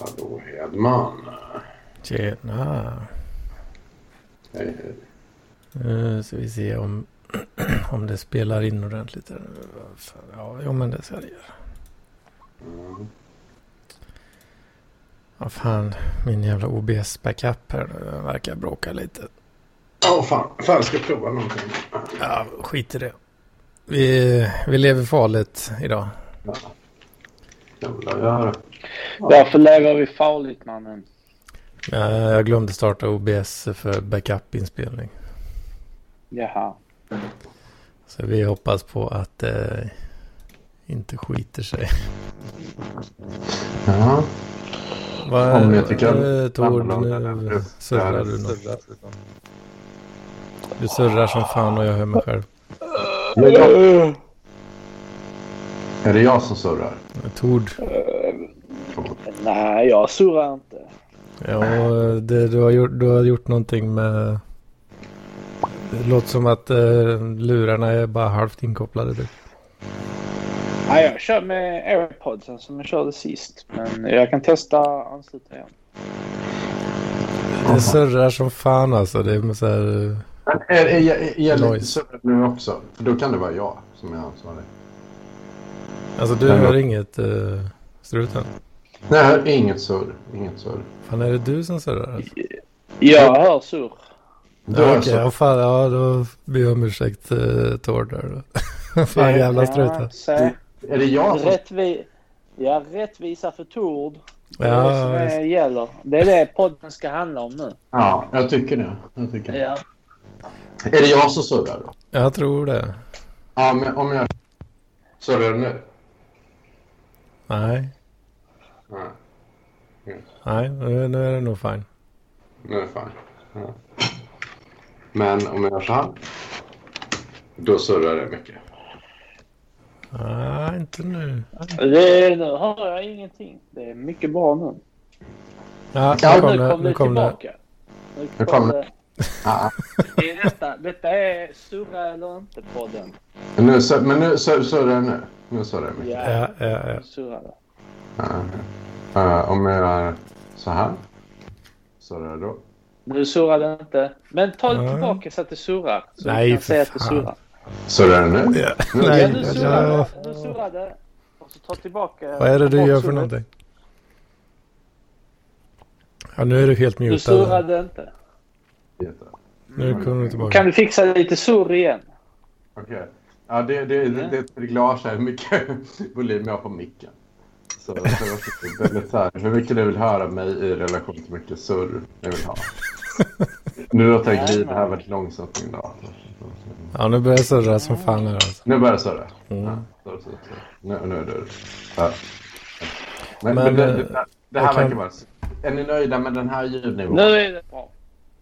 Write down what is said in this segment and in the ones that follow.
Hallå Hedman. Tjena. Hej hej. Nu ska vi se om, om det spelar in ordentligt. här. Ja, jo, men det ska det göra. Mm. Ja, fan. Min jävla OBS-backup här nu verkar bråka lite. Åh fan, fan jag ska prova någonting. Ja, skit i det. Vi, vi lever farligt idag. Ja. Göra. Varför lever vi farligt mannen? Ja, Jag glömde starta OBS för backup-inspelning. Jaha. Så vi hoppas på att det inte skiter sig. Ja. Vad, Om jag tycker eh, Tord, nu surrar du något. Du surrar som fan och jag hör mig själv. Är det jag som surrar? Tord, Nej, jag surrar inte. ja, det, du, har gjort, du har gjort någonting med... Det låter som att eh, lurarna är bara halvt inkopplade. Typ. Nej, jag kör med airpodsen som jag körde sist. Men jag kan testa ansluta igen. Det surrar som fan alltså. Det är så här, eh, Men Är, är, är, är jag lite nu också? För då kan det vara jag som är ansvarig. Alltså du hör inget uh, struten. Nej, inget surr. Inget surr. Fan är det du som surrar? Alltså? Jag hör surr. Då Ja, är Okej, ja, fan, ja då ber jag om ursäkt uh, Tord där då. fan jävla strutar. så. Är det jag som... Rättvi ja, rättvisa för Tord. Det är Ja, det som är, gäller. Det är det podden ska handla om nu. Ja, jag tycker det. Jag tycker det. Ja. Är det jag som surrar då? Jag tror det. Ja, men om jag... Surrar nu? Nej, Nej, nej nu, nu är det nog fine. nu är det fine. Ja. Men om jag gör så här. Då surrar det mycket. Nej, inte nu. Det, nu hör jag ingenting. Det är mycket bra nu. Ja, Ja, nu kom det. Nu kom det. tillbaka. Nu kom det. Ja. Det är detta, detta är surra eller inte podden. Men nu, surrar det nu. Nu surrar det mycket. Ja, Ja, ja, ja. surra det. Ja, okej. Eh, om jag gör så här. Surrar det då? Nu surrar det inte. Men ta det tillbaka så att det surrar. Så Nej, vi kan för säga att det surrar. Surrar det nu? Ja. Nej, nu ja, surrar det. Nu surrar det. Och så ta tillbaka. Vad är det du gör för någonting? Ja, nu är du helt Du mutad. det inte. Nu kommer du tillbaka. Kan du fixa lite surr igen? Okej. Ja, det, det, det, det är ett reglage här hur mycket volym jag har på micken. Så, så väldigt så här, hur mycket du vill höra mig i relation till hur mycket surr jag vill ha. Nu låter jag glida här väldigt långsamt min dator. Ja, nu börjar jag surra som fan här alltså. Nu börjar det surra. Mm. Ja. Nu, nu är det... Ja. Men, Men, men, det, eh, det, det här kan- verkar vara... Är ni nöjda med den här ljudnivån? Nu är det bra.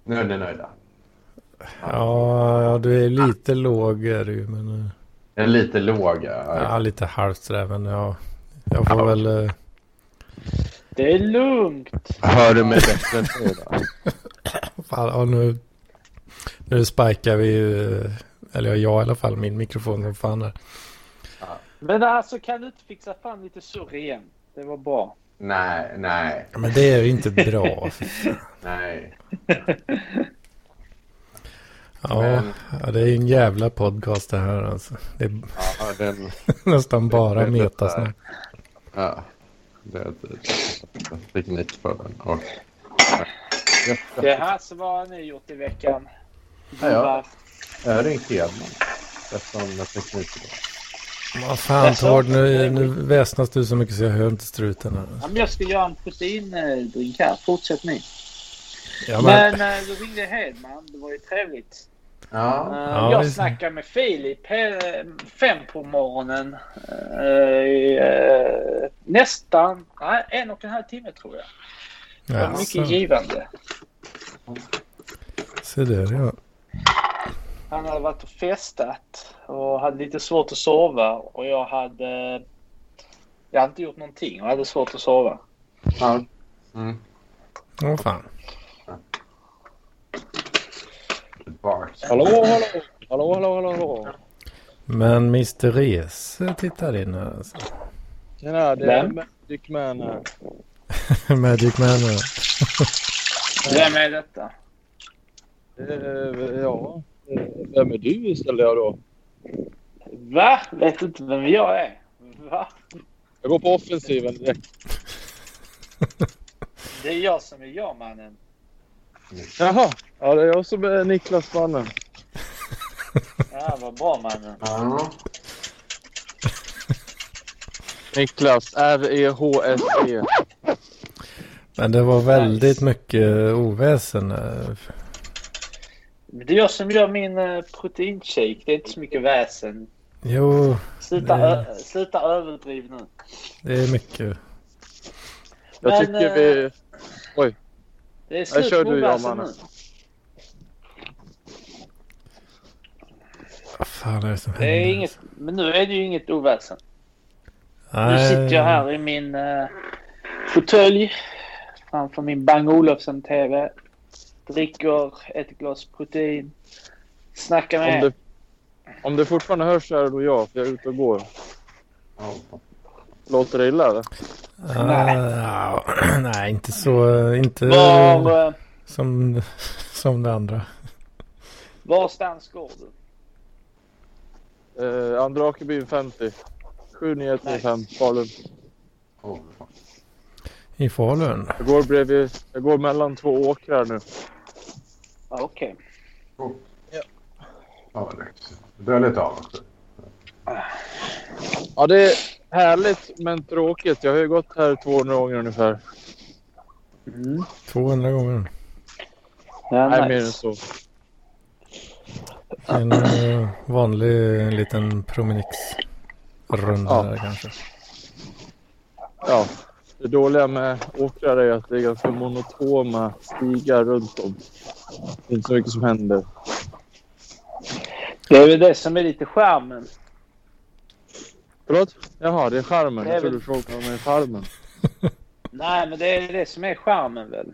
Nu är ni nöjda. Ja, ja, du är lite låg är du men... eh, Den är lite låga. Ja, lite halvt sådär, men ja. Jag får Ja. väl... eh, Det är lugnt. Hör du mig bättre än nu då? Fan, ja, nu, nu spikar vi ju, eh, eller jag i alla fall, min mikrofon som fan här. Men alltså kan du inte fixa fram lite surr igen? Det var bra. Nej, nej, Men det är ju inte bra. nej. Ja, Men- ja, det är ju en jävla podcast det här alltså. Det är Ja, den... nästan bara det- metasnack. Ja. Det är teknik för den. Och... Det här så vad har ni gjort i veckan? Ja, ja. Jag har ringt Hedman. Eftersom med teknik idag. Vad fan Jaså? Tord, nu, nu väsnas du så mycket så jag hör inte struten här. Ja, men jag ska göra en proteindrink här. Fortsätt ni. Ja, men, Men eh, du ringde Hedman. Det var ju trevligt. Ja. Eh, Ja, jag snackade med Filip fem på morgonen. Eh, eh, nästan nej, en och en halv timme tror jag. Det var mycket givande. se där ja. Han hade varit och festat och hade lite svårt att sova och jag hade... Jag hade inte gjort någonting och hade svårt att sova. ja. Mm. Åh fan. Barks. Hallå, hallå, hallå, hallå, hallå, hallå. Men Mr. Res tittar in här alltså. Tjena, det, Vem? Magic Man här. Magic Man. ja. Vem är detta? Eh, ja, eh, vem är du ställer jag då? Va? Vet inte vem jag är? Va? Jag går på offensiven direkt. Det är jag som är jag mannen. Jaha, ja det är jag som är Niklas mannen. Ja, vad bra mannen. Ja. Niklas, E R-E-H-S-E. Men det var väldigt mycket oväsen. eh. Det är jag som gör min uh, proteinshake. Det är inte så mycket väsen. Jo, Sluta, ö- sluta överdriv nu. det är mycket. Jag Men, tycker eh, vi... Det är slut kör med du, ja, oväsen mannen. nu. Vad fan är det som Det är händer? inget, men nu är det ju inget oväsen. Nu Nej, sitter jag här i min uh, fåtölj framför min Bang Olufsen TV. Dricker ett glas protein. Snackar med Om det, om det fortfarande hörs så är det nog jag, för jag är ute och går. Låter det illa eller? Ah, ja, nej, inte så. Inte Var, eh, som, som det andra. varstans går du? Eh, Andra Akebyn 50. 7935 Falun. Oh. I Falun. Jag går bredvid, jag går mellan två åkrar nu. Ja, Okej. Oh. Ja, lätt. Du är lite avundsjuk. Ja, det är härligt men tråkigt. Jag har ju gått här 200 gånger ungefär. Mm. 200 gånger. Ja, Nej, nice. mer än så. En eh, vanlig liten promenixrunda Ja. där kanske. Ja, det dåliga med åkrar är att det är ganska monotona stigar runt om. Det är inte så mycket som händer. Det är väl det som är lite charmen. Förlåt? Jaha, det är är Jag trodde du frågade om charmen. Nej, men det är det som är charmen väl.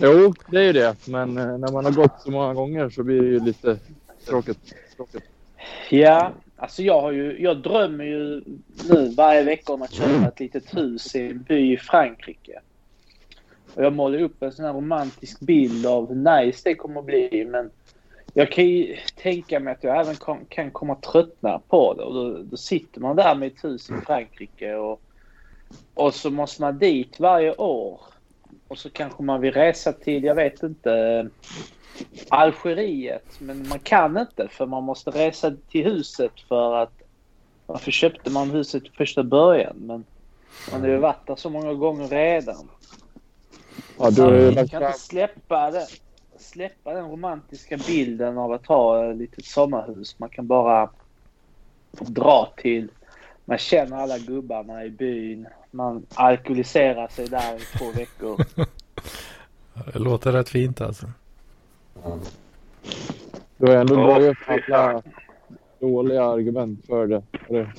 Jo, det är ju det. Men eh, när man har gått så många gånger så blir det ju lite tråkigt. tråkigt. Ja, alltså jag har ju, jag drömmer ju nu varje vecka om att köpa ett litet hus i en by i Frankrike. Och jag målar upp en sån här romantisk bild av hur nice det kommer att bli. Men jag kan ju tänka mig att jag även kom, kan komma tröttna på det. Och då, då sitter man där med ett hus i Frankrike och, och så måste man dit varje år. Och så kanske man vill resa till, jag vet inte, Algeriet. Men man kan inte för man måste resa till huset för att varför köpte man huset i första början? Men man har ju varit där så många gånger redan. Ja, du Man kan inte släppa, det, släppa den romantiska bilden av att ha ett litet sommarhus. Man kan bara dra till. Man känner alla gubbarna i byn. Man alkoholiserar sig där i två veckor. Ja, Det låter rätt fint alltså. Du har ändå dragit upp alla dåliga argument för det. Eller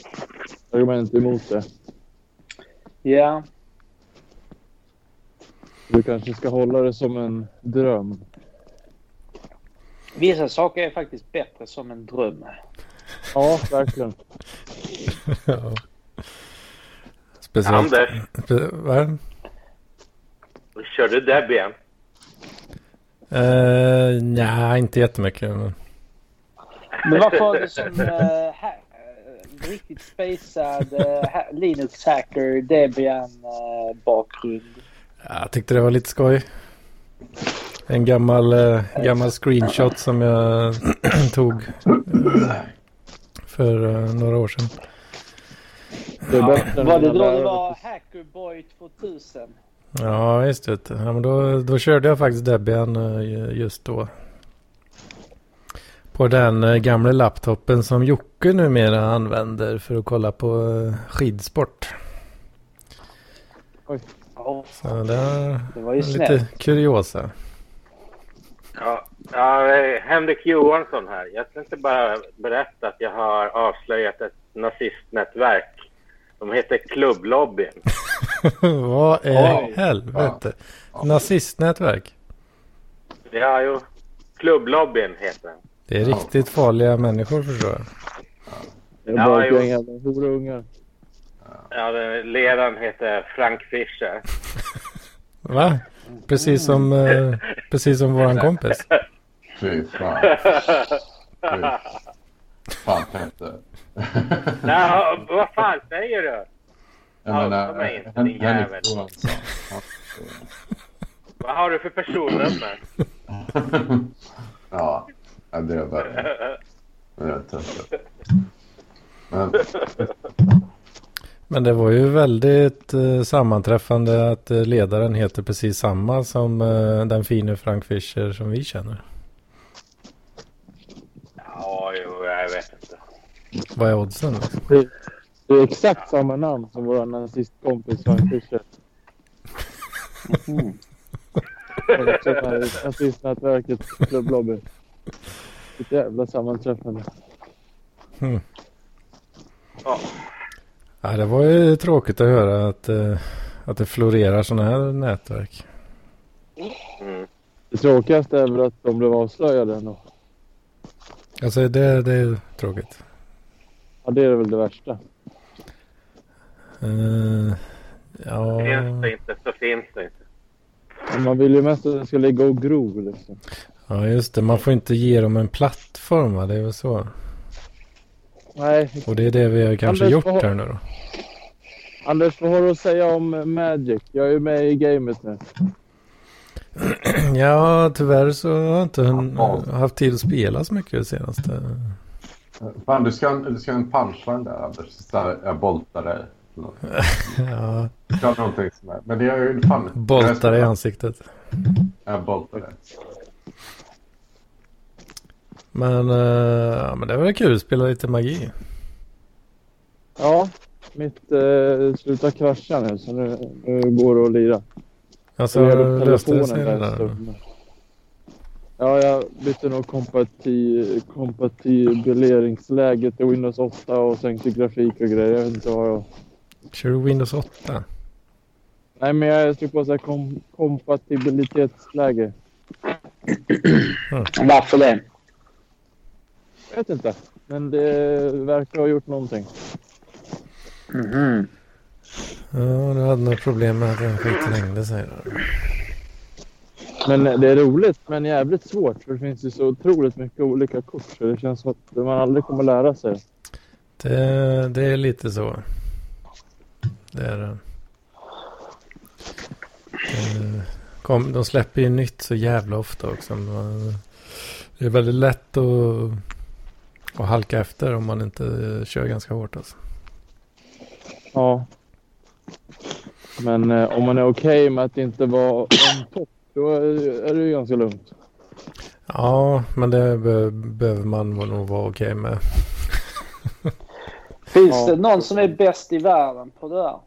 argument emot det. Ja, Du kanske ska hålla det som en dröm. Vissa saker är faktiskt bättre som en dröm. Ja, verkligen. ja. Speciellt. Anders, Spe, va? kör du Debian? Eh, nej, inte jättemycket. Men... Men varför har du som uh, ha- eh, riktigt uh, ha- Linux-hacker Debian-bakgrund? Jag tyckte det var lite skoj. En gammal, eh, gammal screenshot som jag tog eh, för eh, några år sedan. Det än var det då det var Hackerboy 2000? Ja, just det. Ja, men då, då körde jag faktiskt Debian just då. På den gamla laptopen som Jocke numera använder för att kolla på skidsport. Ja, Så det det var ju snällt. lite kuriosa. Ja, ja, Henrik Johansson här. Jag tänkte bara berätta att jag har avslöjat ett nazistnätverk. De heter Klubblobbyn. Vad i Oj. helvete? Nazistnätverk. Ja, jo. Klubblobbyn heter den. Det är riktigt farliga människor förstår jag. Det är Ja, bara jo. gäng horungar. Ja, den ledaren heter Frank Fischer. Va? Precis som, eh, precis som våran kompis. Fy fan. Fy fan Petter. Nej, vad fan säger du? Jag Ja, menar, de är inte din jävel. Henrik Johansson. Han- Vad har du för personnummer? ja, ja, det är bara... Det är tufft. Men Men det var ju väldigt eh, sammanträffande att eh, ledaren heter precis samma som eh, den fine Frank Fischer som vi känner. Ja, jo, jag vet inte. Vad är oddsen? Liksom? Det, det är exakt samma namn som vår nazistkompis Frank Fischer. Mm. Nazistnätverket klubblobby. Ett jävla sammanträffande. Hmm. Ja. Ja, det var ju tråkigt att höra att, eh, att det florerar sådana här nätverk. Mm. Det tråkigaste är väl att de blev avslöjade ändå. Alltså det, det är tråkigt. Ja, det är väl det värsta. Eh, ja, Finns det inte så finns det inte. Man vill ju mest att det ska ligga och gro liksom. ja, just det. Man får inte ge dem en plattform, va? Det är väl så. Nej, Och det är det vi har kanske Anders, gjort här nu då. Anders vad har du att säga om Magic? Jag är ju med i gamet nu. Ja, tyvärr så har jag inte hun- haft tid att spela så mycket det senaste. fan, du ska, du ska ha en punchline där Anders. Så här, jag boltar dig. Ja, Du någonting som är... Men det är ju fan... boltar i ansiktet. Jag boltar dig. Men, eh, ja, men det var kul att spela lite magi. Ja, mitt eh, slutar krascha nu så nu, nu går det att lira. Alltså, Jag löste det sig stund. Ja, jag bytte nog kompati kompatibuleringsläge till Windows 8 och sänkte grafik och grejer. Jag vet inte vad jag... Kör du Windows 8? Nej, men jag tryckte på så här kom kompatibilitetsläge. Varför det? Jag vet inte, men det verkar ha gjort någonting. Mhm. Ja, du hade något problem med att den skiten hängde sig. Men det är roligt, men jävligt svårt. För det finns ju så otroligt mycket olika kort. Så det känns som att man aldrig kommer lära sig. Det, det är lite så. Det är det. kom, de släpper ju nytt så jävla ofta också. Det är väldigt lätt att, att halka efter om man inte kör ganska hårt. Alltså. Ja. Men eh, om man är okej med att inte vara on topp, då är, är det ju ganska lugnt. Ja, men det be, behöver man nog vara okej med. Finns Ja. det någon som är bäst i världen på det där?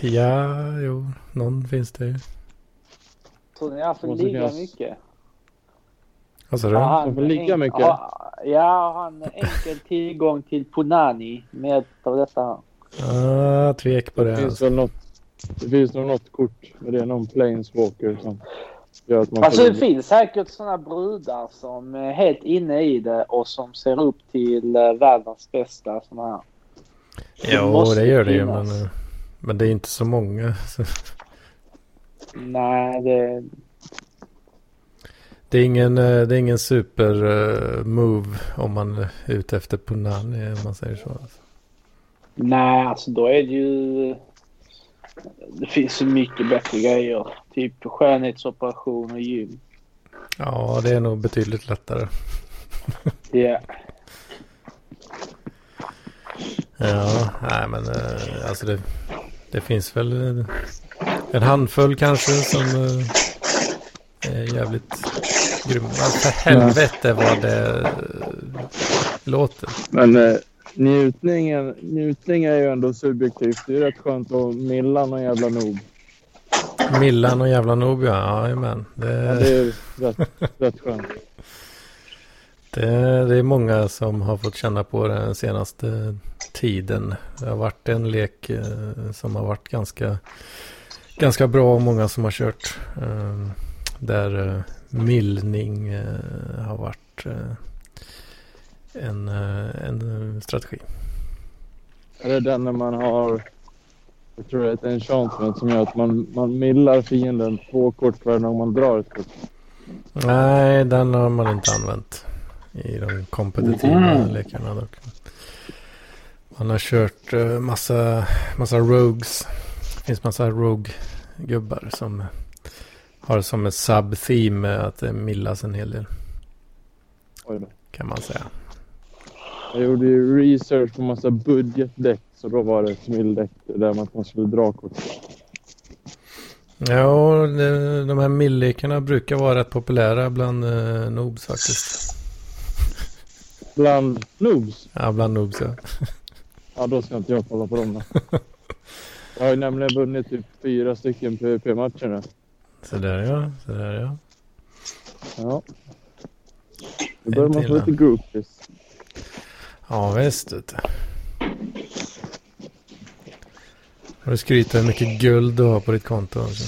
Ja, jo, någon finns det ju. Tror ni han får ligga mycket? Alltså, Har det, han får ligga en- mycket? Ja, han enkel tillgång till Punani med av detta ah, tvek på Det det. finns Alltså. väl något, det finns nog något kort med det. Någon planeswalker som gör att man Alltså det finns säkert sådana brudar som är helt inne i det och som ser upp till eh, världens bästa sådana här. Jo, måste det gör det ju. Men, eh, men det är inte så många. Så. Nej, det... Det är ingen, eh, det är ingen super eh, move om man är ute efter Punani om man säger så. Nej, alltså då är det ju... Det finns så mycket bättre grejer. Typ skönhetsoperation och gym. Ja, det är nog betydligt lättare. Ja. Ja, nej men eh, alltså det, det finns väl en handfull kanske som är jävligt grymma. För helvete vad det eh, låter. Men eh, njutningen, njutning är ju ändå subjektivt. Det är rätt skönt att milla någon jävla noob. Millan och jävla noob ja, jajamän. Ja, Det, det är rätt, rätt skönt. det, det är många som har fått känna på det den senaste tiden. Det har varit en lek eh, som har varit ganska, ganska bra och många som har kört. Där millning eh, har varit eh, en, eh, en strategi. Är det den när man har... Jag tror det är ett enchantment som gör att man, man millar fienden två kort varje gång man drar ett kort. Nej, den har man inte använt i de kompetitiva Mhm. lekarna dock. Man har kört massa, massa rogues. Det finns massa rogue-gubbar som har som en sub-theme att det millas en hel del kan man säga. Jag gjorde ju research på massa budgetdäck så då var det smilldäck där man skulle dra kort. Ja, de här milllekarna brukar vara rätt populära bland eh, noobs faktiskt. Bland noobs. Ja, bland noobs ja. Ja, då ska inte jag kolla på dem då. Jag har ju nämligen vunnit typ fyra stycken PVP-matcher nu. Så där ja, så där ja. Ja. Då börjar man få lite groupies. Ja visst. Vet du. Har du skrytit hur mycket guld du har på ditt konto? Alltså.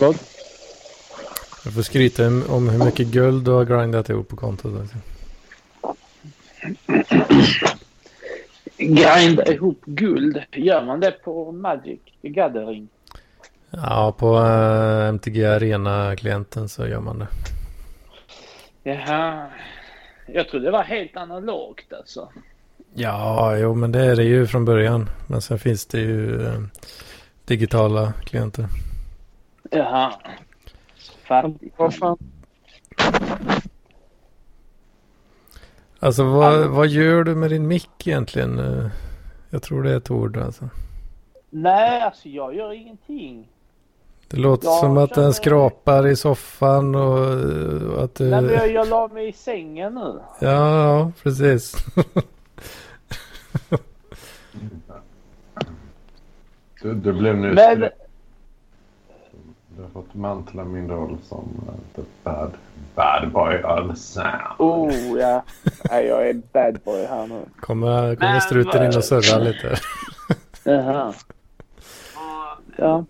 Vad? Du får skryta om- om hur mycket guld du har grindat ihop på kontot. Alltså. Grinda ihop guld. Gör man det på Magic the Gathering? Ja, på uh, MTG Arena-klienten så gör man det. Jaha. Jag trodde det var helt analogt alltså. Ja, jo men det är det ju från början. Men sen finns det ju eh, digitala klienter. Jaha. Fattigt. Vad fan? Alltså vad, vad gör du med din mick egentligen? Eh, Jag tror det är ett ord alltså. Nej, alltså jag gör ingenting. Det låter Ja, som att den skrapar i soffan och, eh, och att du... Nej, men jag, jag la mig i sängen nu. Ja, ja, precis. Du, du blev nu... Men, Du har fått mantla min roll som uh, the bad, bad boy of sound. oh ja. Nej, jag är bad boy här nu. Kommer, kommer struten in och surrar lite. Jaha. Ja,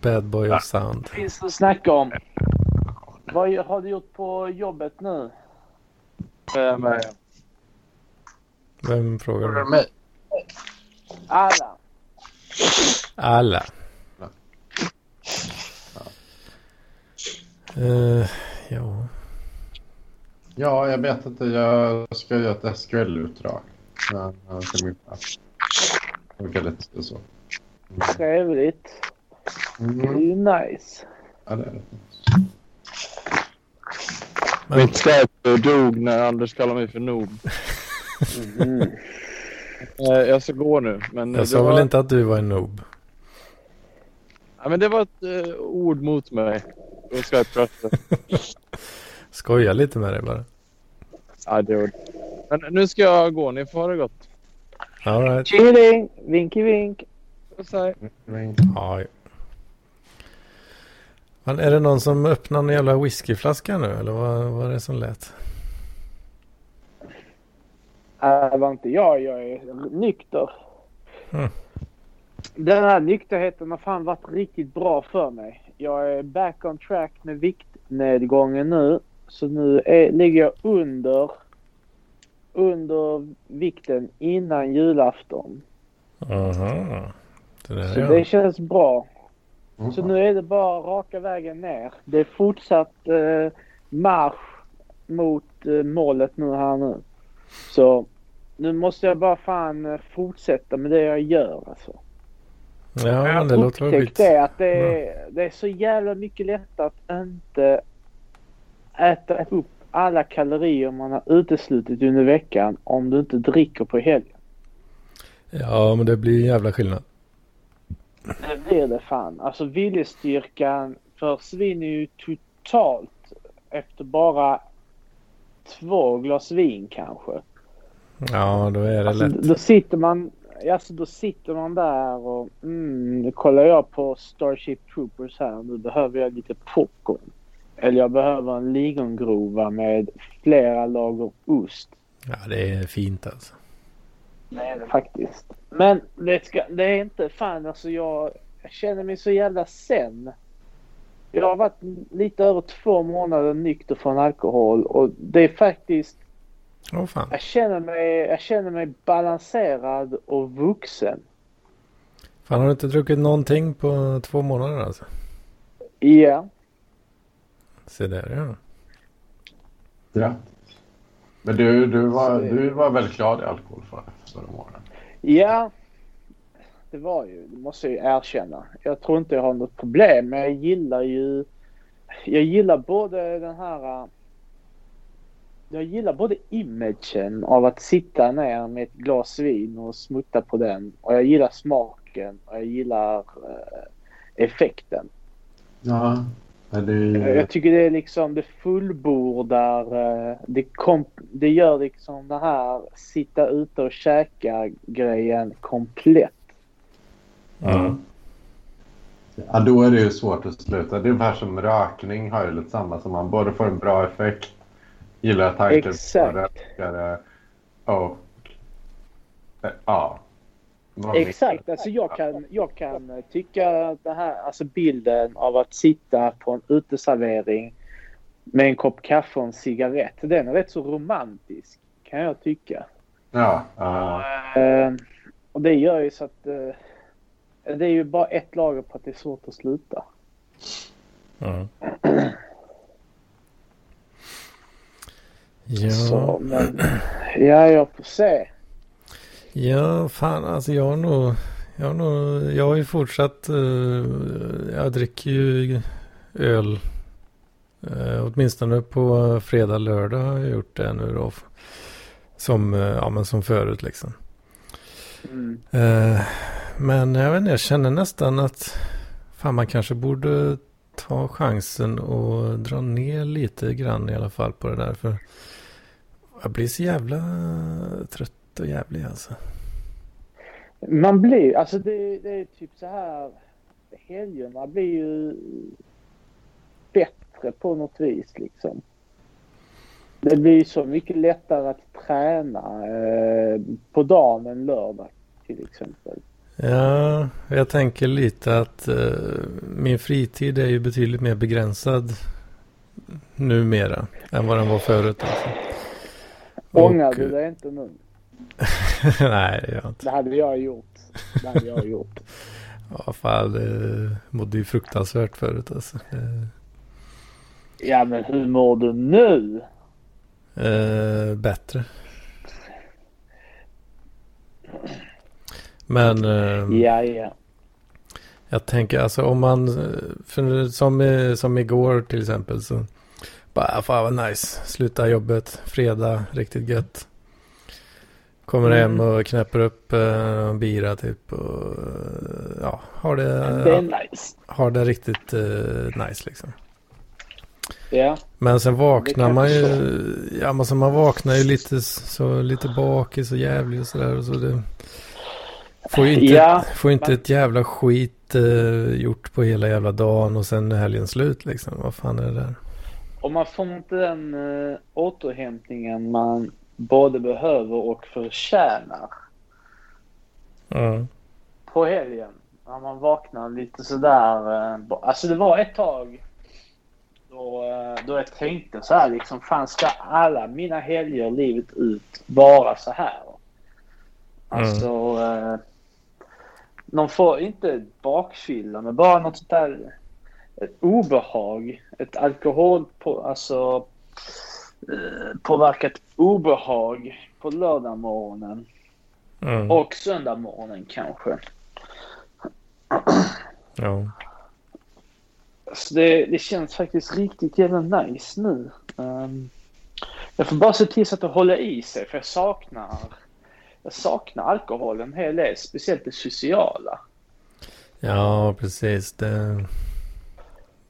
bad boy of sound. finns det att snacka om. Vad har du gjort på jobbet nu? Vem är Vem frågar du? mig? Alla. Alla. Eh, ja. Ja, jag vet inte. Jag ska göra ett SQL-utdrag. Ja, chef. Det verkar lite så. Trevligt. Det är Mm. ju nice. Ja, det är det. Men, Mitt Skype dog när Anders kallade mig för noob. Mm. Eh, Jag ska gå nu. Men jag sa var, väl inte att du var en noob? Ja, men det var ett eh, ord mot mig. Skype röster. Skoja lite med dig bara. Ja, det var Men nu ska jag gå. Ni får ha det gott. All right. Chilling. Vinky vink. Puss hej. Ja. Är det någon som öppnar en jävla whiskyflaska nu eller vad, är det som lät? Äh, det var inte jag. Jag är nykter. Mm. Den här nykterheten har fan varit riktigt bra för mig. Jag är back on track med viktnedgången nu. Så nu är, ligger jag under, under vikten innan julafton. Aha. Det Så ja. det känns bra. Mm. Så nu är det bara raka vägen ner. Det är fortsatt eh, marsch mot eh, målet nu här nu. Så nu måste jag bara fan eh, fortsätta med det jag gör alltså. Ja, men det låter väl upptäckt skit. det att det är, det är så jävla mycket lättare att inte äta upp alla kalorier man har uteslutit under veckan om du inte dricker på helgen. Ja, men det blir en jävla skillnad. Det blir det fan. Alltså viljestyrkan försvinner ju totalt efter bara två glas vin kanske. Ja, då är det Alltså, lätt. då sitter man Alltså då sitter man där och mm, nu kollar jag på Starship Troopers här. Nu behöver jag lite popcorn. Eller jag behöver en lingongrova med flera lager ost. Ja, det är fint alltså. Det är det faktiskt. Men det, ska, det är inte fan alltså jag, jag känner mig så jävla sen. Jag har varit lite över två månader nykter från alkohol och det är faktiskt Åh fan. Jag känner, mig, jag känner mig balanserad och vuxen. Fan har du inte druckit någonting på två månader alltså? Ja. Se där ja. Ja. Men du, du, var, du var väldigt glad i alkohol för, förra morgonen. Ja, det var ju, det måste jag ju erkänna. Jag tror inte jag har något problem, men jag gillar ju, jag gillar både den här, jag gillar både imagen av att sitta ner med ett glas vin och smutta på den och jag gillar smaken och jag gillar eh, effekten. Ja. Det, Jag tycker det är liksom, det fullbordar, eh, det, kom, det gör liksom det här sitta ute och käka grejen komplett. Mm. ja, då är det ju svårt att sluta. Det är ungefär som rökning har ju lite samma som man både får en bra effekt, gillar tanken på rökare och eh, ja. Exakt, alltså jag kan, jag kan tycka att det här, alltså bilden av att sitta på en uteservering med en kopp kaffe och en cigarett, den är rätt så romantisk kan jag tycka. Ja. Eh, och det gör ju så att eh, det är ju bara ett lager på att det är svårt att sluta. Mm. Ja. Så, men, ja, jag får se. Ja, fan alltså jag har nog, jag har nog, jag har ju fortsatt, eh, jag dricker ju öl. Uh, åtminstone på fredag, lördag har jag gjort det nu då. Som, eh, ja men som förut liksom. Mm. Men jag vet inte, jag känner nästan att fan man kanske borde ta chansen och dra ner lite grann i alla fall på det där. För jag blir så jävla trött och jävlig alltså. Man blir, alltså det, det är typ så här, helgerna blir ju bättre på något vis liksom. Det blir så mycket lättare att träna eh, på dagen än lördag till exempel. Ja, jag tänker lite att eh, min fritid är ju betydligt mer begränsad numera än vad den var förut. Alltså. Ångrar du dig inte nu? Nej, det gör jag inte. Det hade jag gjort. Det hade jag gjort. Ja, fan, det mådde ju fruktansvärt förut alltså. Ja men hur mår du nu? Eh, bättre. Men eh, Ja ja. jag tänker alltså om man, för som, som igår till exempel så bara fan vad nice, sluta jobbet, fredag, riktigt gött. Kommer Mm. hem och knäpper upp eh, en bira typ och ja, har Det är det, nice. har det riktigt eh, nice liksom. Ja. Men sen vaknar man ju, ja men så man vaknar ju lite så lite bakis och jävlig och sådär. Och så det får ju inte, Ja, får inte men- ett jävla skit eh, gjort på hela jävla dagen och sen är helgen slut liksom. Vad fan är det där? Och man får inte den uh, återhämtningen man både behöver och förtjänar Ja. på helgen. När man vaknar lite sådär. Uh, alltså det var ett tag då, uh, då jag tänkte så här liksom. Fan ska alla mina helger livet ut vara så här? Alltså. Uh, någon får inte bakfylla men bara något sånt där. Ett obehag. Ett alkohol på, alltså eh, påverkat obehag på lördag morgonen Mm. och söndag morgonen kanske. Ja. Så det, det känns faktiskt riktigt jävla nice nu. Ehm, jag får bara se till så att det håller i sig för jag saknar jag saknar alkohol en hel del, speciellt det sociala. ja, precis. Det,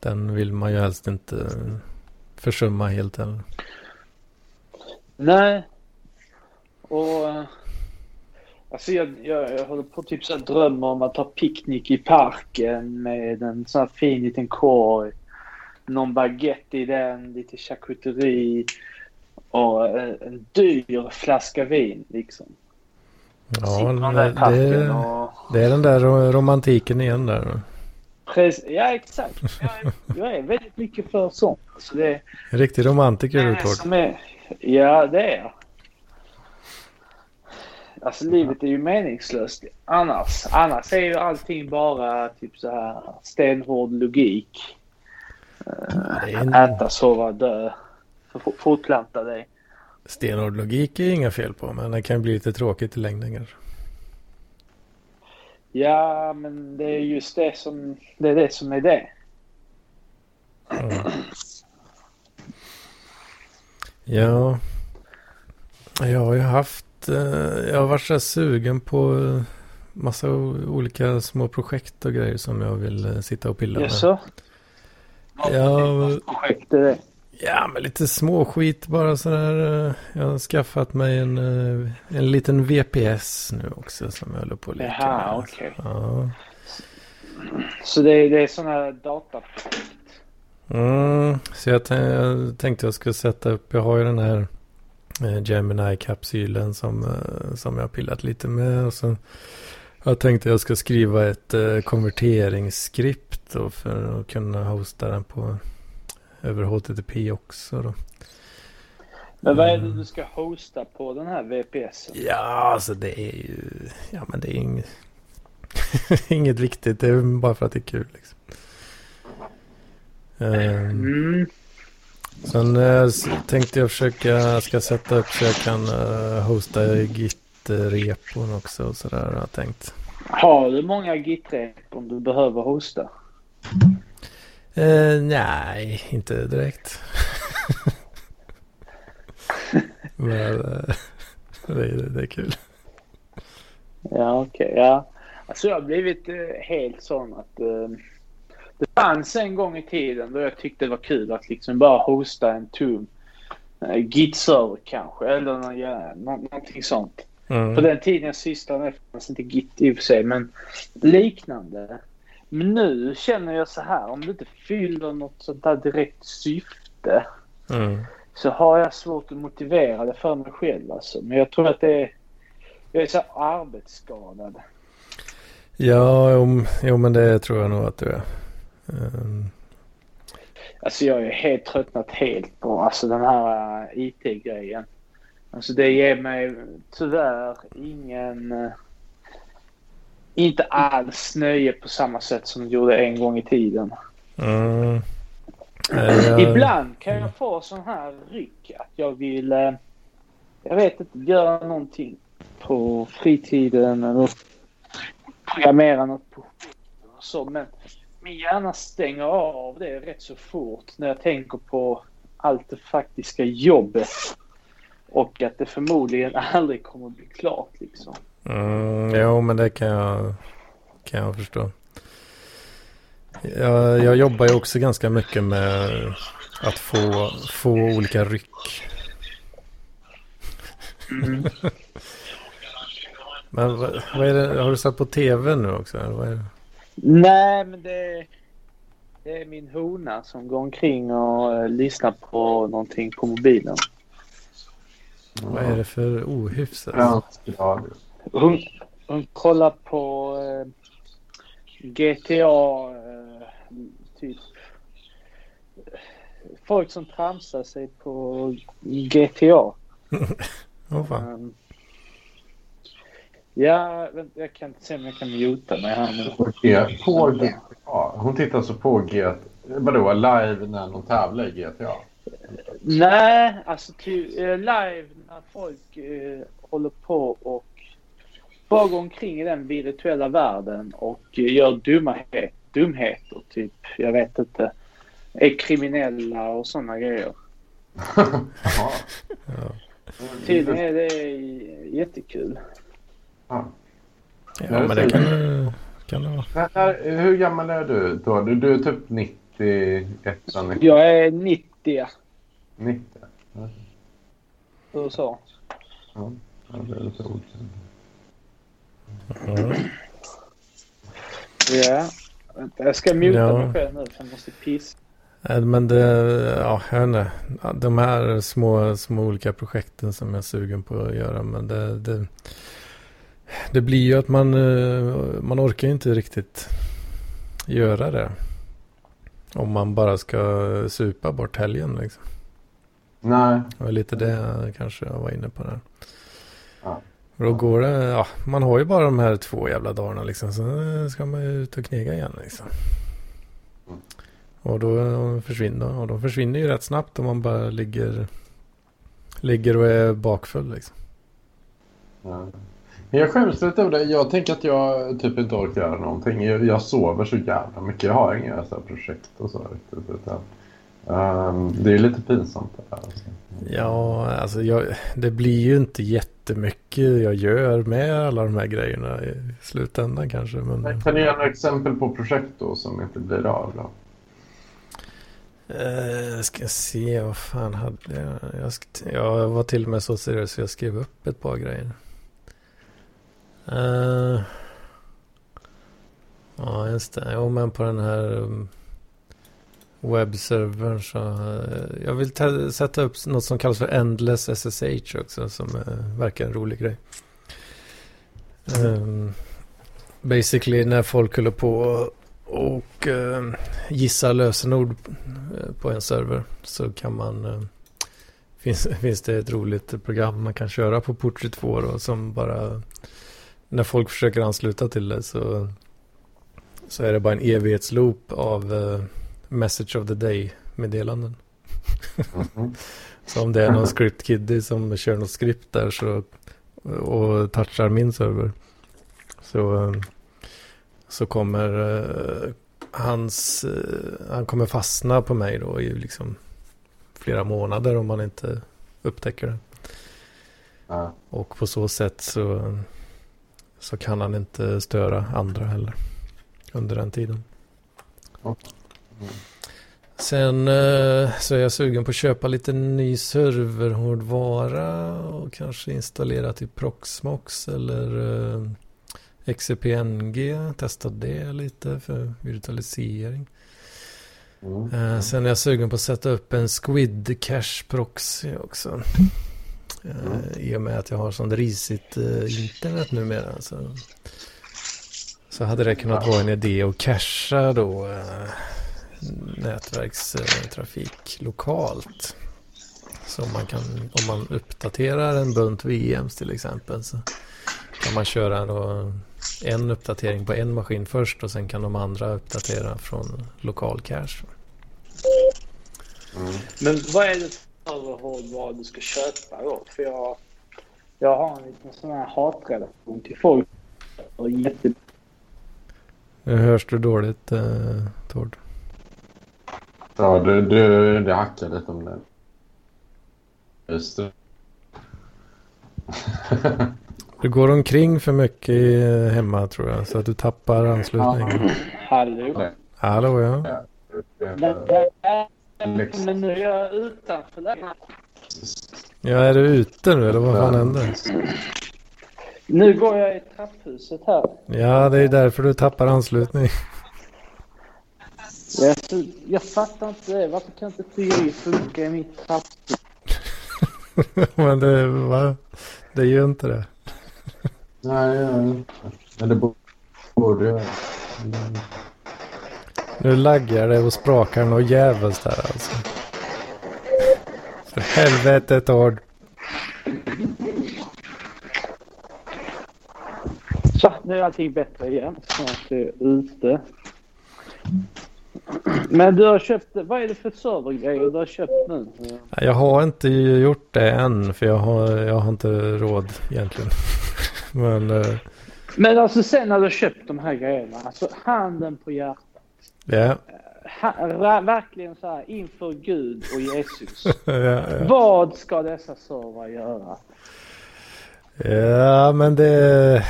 den vill man ju helst inte försumma helt heller. Nej. Och eh, alltså jag, jag, jag håller på typ så drömma om att ha picknick i parken med en sån här fin liten korg. Någon baguette i den, lite charkuteri och en, en dyr flaska vin liksom. Ja, det, och... det är den där ro- romantiken igen där. Precis, ja exakt. Jag är, jag är väldigt mycket för sånt. Så det, En riktig romantiker du är det Tord. som är... Ja, det är jag. Alltså livet är ju meningslöst annars. Annars är ju allting bara typ så här stenhård logik. En Äta, sova, dö. Fortplanta dig. stenhård logik är inga fel på. Men det kan bli lite tråkigt i längden kanske. Ja, men det är just det som, det är det som är det. Mm. Ja. Jag har ju haft. eh, Jag har varit så sugen på eh, massa olika små projekt och grejer som jag vill eh, sitta och pilla med. Jaså? Ja, Projekt är det. ja, men lite småskit bara sådär. Jag har skaffat mig en, en liten VPS nu också som jag håller på att leka Jaha, med. okej. Ja. Så det är, det är sådana här dataprojekt. Mm, så jag, jag tänkte jag skulle sätta upp, jag har ju den här eh, Gemini-kapsylen som, eh, som jag har pillat lite med. Och så jag tänkte jag ska skriva ett eh, konverteringsskript då för att kunna hosta den på över HTTP också då. Men vad är det Mm. du ska hosta på den här VPS? Ja, alltså det är ju, ja men det är inget, inget viktigt, det är bara för att det är kul liksom. Ehm, Mm. Sen eh, tänkte jag försöka, ska sätta upp så jag kan eh, hosta Git-repon också och sådär har jag tänkt. Har du många git om du behöver hosta? Eh, nej, inte direkt. Men eh, det, är- det är kul. Ja, okej. ja. Alltså jag har blivit eh, helt sån att eh, det fanns en gång i tiden då jag tyckte det var kul att liksom bara hosta en tom eh, Git-server kanske eller någon, ja, nå- någonting sånt. Mm. På den tiden jag sysslade med fanns inte Git i och för sig men liknande. Men nu känner jag så här om det inte fyller något sånt där direkt syfte Mm. så har jag svårt att motivera det för mig själv alltså. Men jag tror att det är... Jag är så arbetsskadad. Ja, jo, jo, men det tror jag nog att du är. Ehm, Alltså jag är helt tröttnat helt på alltså den här uh, IT-grejen. Alltså det ger mig tyvärr ingen... Uh, inte alls nöje på samma sätt som det gjorde en gång i tiden. mm. Eh, jag- Ibland kan jag få sån här ryck att jag vill... Jag vet inte, göra någonting på fritiden eller programmera något på och så. Men min hjärna stänger av det rätt så fort när jag tänker på allt det faktiska jobbet. Och att det förmodligen aldrig kommer att bli klart liksom. Mm, jo, men det kan jag, kan jag förstå. Jag, jag jobbar ju också ganska mycket med att få, få olika ryck. Men vad, vad är det, har du satt på tv nu också? Eller vad är det? Nej, men det, det är min hona som går omkring och eh, lyssnar på någonting på mobilen. Vad är det för ohyfs? alltså? Hon, hon kollar på eh, GTA, eh, typ. Folk som tramsar sig på GTA. Åh fan. Um, ja, jag kan inte se om jag kan muta mig här nu. På GTA. Hon tittar alltså på GTA. Vadå, live när någon tävlar i GTA? Nej, alltså eh, live när folk eh, håller på och bara går omkring i den virtuella världen och eh, gör dumhet, dumheter. Typ, jag vet inte. Är kriminella och sådana grejer. Tydligen är det jättekul. Ja. ja, men det kan kan det vara. När, hur gammal är du då? Du, du är typ 91, 90? Jag är 90 90. och så. Ja, det är lite okänt. Mm. Ja. Vänta, jag ska muta Ja. mig själv nu för jag måste pissa. Nej, Men det, ja, jag vet inte. De här små, små olika projekten som jag är sugen på att göra. Men det, det, det blir ju att man, eh, man orkar inte riktigt göra det. Om man bara ska supa bort helgen liksom. Nej. Det var lite det kanske jag var inne på där. Ja. Och då går det, ja, man har ju bara de här två jävla dagarna liksom. Så ska man ju ut och knega igen liksom. Mm. Och då försvinner, och de försvinner ju rätt snabbt om man bara ligger, ligger och är bakfull liksom. Ja. Men jag skäms lite över det. Jag tänker att jag typ inte orkar göra någonting. Jag, jag sover så jävla mycket. Jag har inga så här projekt och så riktigt. Utan, um, det är lite pinsamt det där. Alltså. Ja, alltså jag, det blir ju inte jättemycket jag gör med alla de här grejerna i slutändan kanske. Men... Kan du ge några exempel på projekt då som inte blir av? Då? Uh, ska se, vad fan hade jag? Jag, jag var till och med så seriös att jag skrev upp ett par grejer. Uh, ja, just det. Jo, men på den här um, webbservern så... Uh, jag vill sätta upp något som kallas för Endless SSH också, som uh, verkar en rolig grej. Um, basically när folk håller på och ehm, uh, gissar lösenord på en server så kan man uh, finns, finns det ett roligt program man kan köra på port 22 då, som bara när folk försöker ansluta till det så, så är det bara en evighetsloop av uh, message of the day meddelanden. Mhm. Så om det är någon script kiddie som kör något skript där så och touchar min server så, så kommer eh, hans, eh, han kommer fastna på mig då i liksom flera månader om man inte upptäcker det. Och på så sätt så, så kan han inte störa andra heller under den tiden. Mm. Sen eh, så är jag sugen på att köpa lite ny serverhårdvara och kanske installera till Proxmox eller eh, XCPNG. Testa det lite för virtualisering. Mm. Eh, sen är jag sugen på att sätta upp en Squid Cache Proxy också. Mm. I och med att jag har sånt risigt eh, internet numera. Så, så hade det kunnat vara en idé att casha då eh, nätverkstrafik lokalt. Så man kan, om man uppdaterar en bunt VMs till exempel så kan man köra då en uppdatering på en maskin först och sen kan de andra uppdatera från lokal cache. Mm. Men vad är det för hårdvara du ska köpa då? För jag, jag har en liten sån här hatrelation till folk. Och jätte... Nu hörs du dåligt eh, Tord. Ja, du, du, det hackar lite om det. Just det. Du går omkring för mycket i- hemma tror jag så att du tappar anslutningen. Hallå? Hallå ja. Men, men, men nu är jag utanför lägenheten. Ja är du ute nu eller vad fan händer? Nu går jag i trapphuset här. Ja det är därför du tappar anslutning. Jag, jag fattar inte det. Varför kan inte 4G funka i mitt trapphus? Men det, va? det gör inte det. Nej, ja, men det bo- borde jag. Nu laggar det och sprakar något djävulskt här alltså. För helvete Tord. Så, nu är allting bättre igen. Snart är ute. Men du har köpt, vad är det för servergrejer du har köpt nu? Jag har inte gjort det än för jag har, jag har inte råd egentligen. Men eh, Men alltså sen när du har köpt de här grejerna, alltså handen på hjärtat. Ja. Ha, verkligen så här inför Gud och Jesus. ja, ja. Vad ska dessa servrar göra? Ja, men det,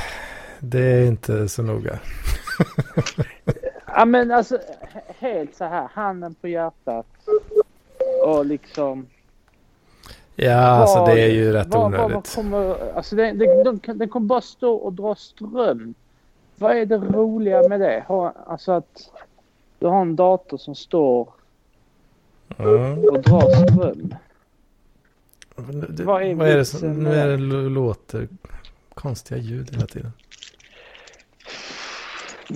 det är inte så noga. Ja men alltså he- helt så här, handen på hjärtat. Och liksom. Ja, alltså vad- det är ju rätt vad onödigt. kommer, alltså det, det, de, kan- den kommer bara stå och dra ström. Vad är det roliga med det? Ha, alltså att du har en dator som står och drar ström. Det- Vad är Vad är det som, nu är det låter konstiga ljud hela tiden.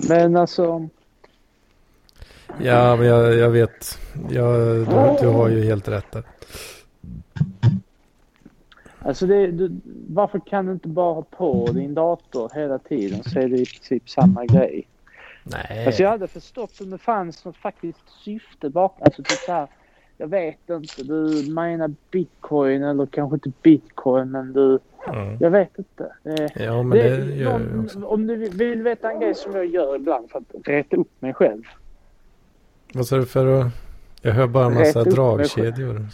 Men alltså. Ja, men jag, jag vet. Jag, du, du har ju helt rätt där. Alltså det, du, varför kan du inte bara ha på din dator hela tiden så är det i princip samma grej. Nej. Alltså jag hade förstått om det fanns något faktiskt syfte bakom. Alltså typ så här, jag vet inte, du menar bitcoin eller kanske inte bitcoin men du, Mm. jag vet inte. Ja, men det, det- gör jag någon- också. Om du vill- veta en grej som jag gör ibland för att reta upp mig själv. Vad sa du för att... Jag hör bara en massa dragkedjor.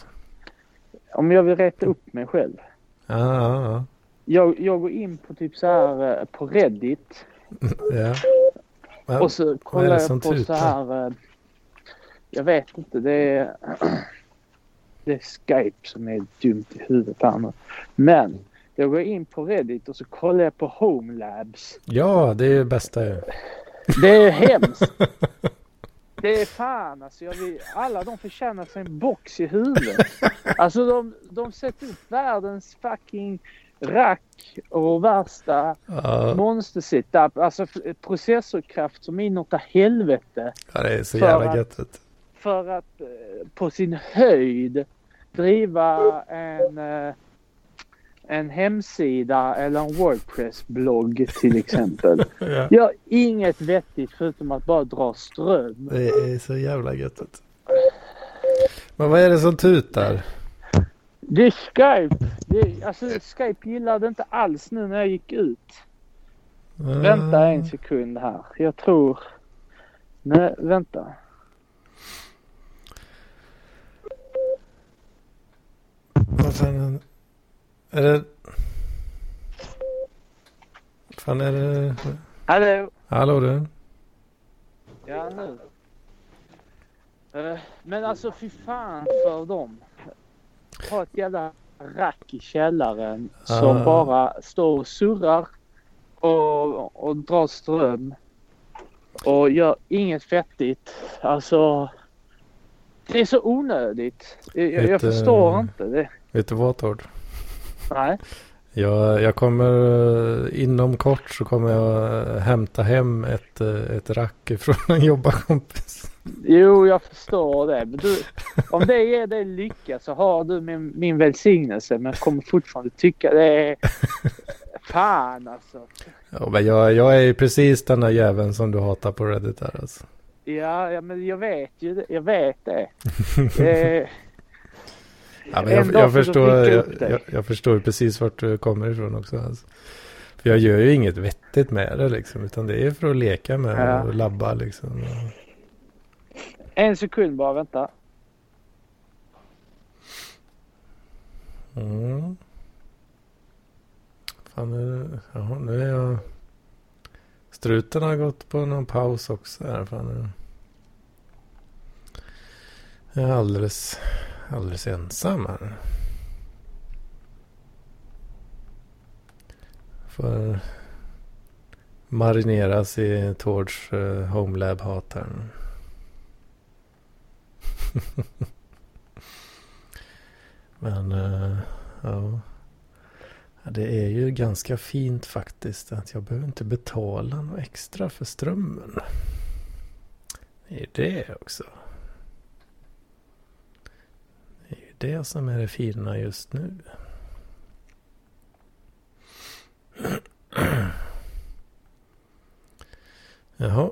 Om jag vill reta upp mig själv. Ja, ja, Jag, jag går in på typ så här eh, på Reddit ja. Men, och så kollar jag på så här. eh, Jag vet inte, det är, det är Skype som är dumt i huvudet här nu. Men jag går in på Reddit och så kollar jag på Home Labs. ja, det är det bästa. Det är hemskt. Det är fan alltså. Jag vill, alla de förtjänar sig en box i huvudet. Alltså de, de sätter upp världens fucking rack och värsta Ja, monster setup. Alltså processorkraft som inåt helvete. ja, det är så jävla att- gött. du. För att eh, på sin höjd driva en, eh, en hemsida eller en Wordpress-blogg till exempel. Ja, Gör inget vettigt förutom att bara dra ström. det är så jävla gött. Men vad är det som tutar? Det är Skype. Det är, alltså Skype gillade inte alls nu när jag gick ut. Vänta en sekund här. Jag tror... Nej, vänta. Vad fan är det? fan är det? Hallå? Hallå du? Ja, nu. Eh, Men alltså fy fan för dem. Ha ett jävla rack i källaren som Ah. bara står och surrar och, och drar ström. Och gör inget vettigt. Alltså. Det är så onödigt. Jag, jag Vet, förstår eh, inte det. Vet du vad Tord? Nej. Jag, jag kommer eh, inom kort så kommer jag eh, hämta hem ett, eh, ett rack från en jobbarkompis. Jo, jag förstår det. Men du, om det ger dig lycka så har du min, min välsignelse. Men jag kommer fortfarande tycka det är... Fan alltså. Ja, men jag, jag är ju precis den där jäveln som du hatar på Reddit här alltså. Ja, ja men jag vet ju det. Jag vet det. det Ja, men En jag, jag, förstår, jag, jag, jag förstår precis vart du kommer ifrån också. Alltså. För jag gör ju inget vettigt med det liksom. Utan det är för att leka med Ja. och labba liksom. en sekund bara, vänta. Mm. Fan, nu, jaha, nu är jag... Struten har gått på någon paus också här. Fan, nu. Jag är alldeles, alldeles ensam här. Får marineras i Tords uh, eh, Homelab-hat här. nu. Men eh, ja. ja. Det är ju ganska fint faktiskt att jag behöver inte betala något extra för strömmen. Det är ju det också. Det är det som är det fina just nu. Jaha.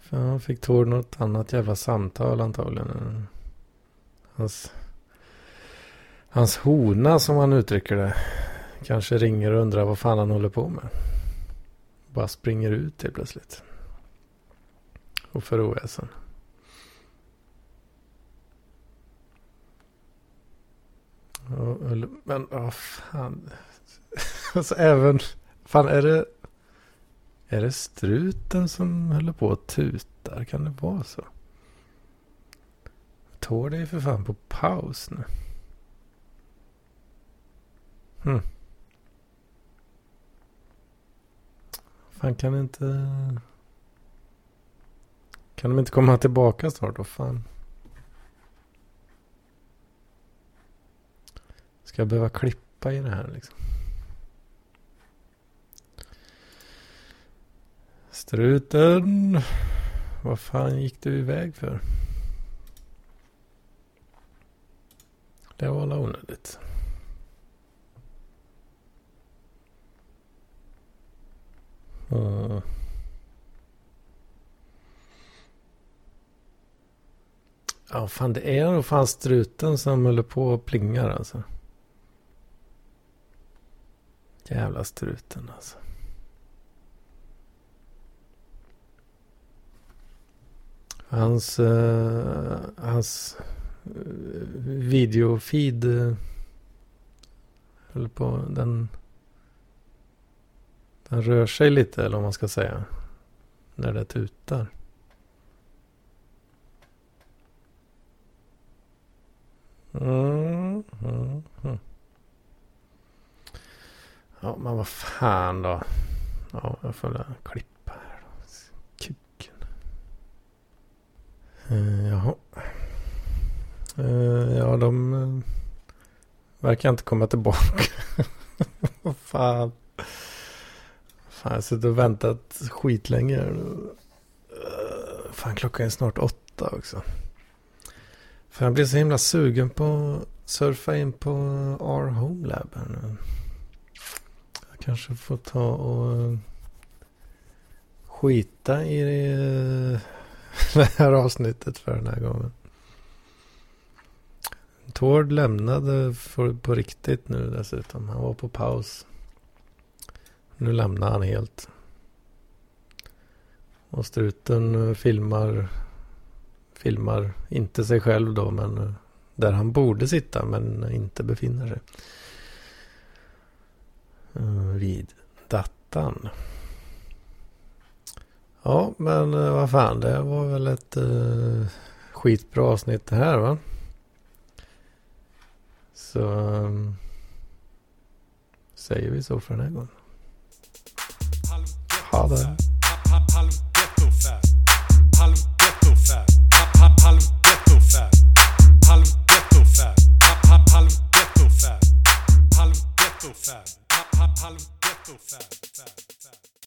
Fan, fick Tord något annat jävla samtal antagligen. Hans, hans hona som han uttrycker det. Kanske ringer och undrar vad fan han håller på med. Bara springer ut helt plötsligt. Och för oväsen. Ja, eller- men vad fan. Alltså även. Fan är det. Är det struten som håller på och tutar? Kan det vara så? Tord är ju för fan på paus nu. Hmm. Fan kan inte... Kan de inte komma tillbaka snart då? Fan. Ska jag behöva klippa i det här liksom? Struten. Vad fan gick du iväg för? det var alla onödigt. Uh. Ja, fan det är nog fan struten som håller på och plingar alltså. Jävla struten alltså. Hans, uh, hans eh, videofeed uh, höll på, den, den rör sig lite eller vad man ska säga. När det tutar. Mm, mm, mm. Ja, men vad fan då. Ja, jag får väl klippa här då. Kuken. Eh, jaha. Eh, ja, de eh, verkar inte komma tillbaka. Vad fan. Fan, jag har suttit och väntat skitlänge. Eh, fan, klockan är snart åtta också. För jag blir så himla sugen på att surfa in på R Home Lab här nu. Kanske får ta och eh, skita i eh, det, här avsnittet för den här gången. Tord lämnade för, på riktigt nu dessutom. Han var på paus. Nu lämnar han helt. Och struten eh, filmar filmar inte sig själv då men där han borde sitta men inte befinner sig. Eh, vid datan. Ja men eh, vad fan det var väl ett uh, skitbra avsnitt det här va. Så um, säger vi så för den här gången. Ha det. so fast.